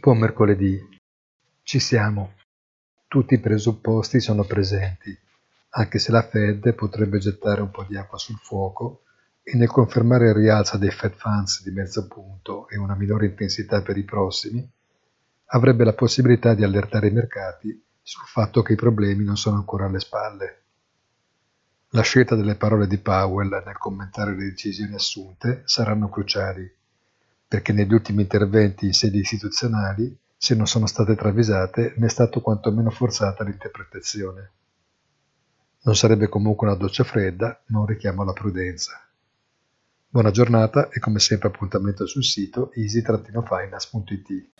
Buon mercoledì. Ci siamo. Tutti i presupposti sono presenti, anche se la Fed potrebbe gettare un po' di acqua sul fuoco e nel confermare il rialzo dei Fed Funds di mezzo punto e una minore intensità per i prossimi, avrebbe la possibilità di allertare i mercati sul fatto che i problemi non sono ancora alle spalle. La scelta delle parole di Powell nel commentare le decisioni assunte saranno cruciali perché negli ultimi interventi in sedi istituzionali, se non sono state travisate, ne è stato quantomeno forzata l'interpretazione. Non sarebbe comunque una doccia fredda, ma un richiamo alla prudenza. Buona giornata e come sempre appuntamento sul sito easy-finance.it.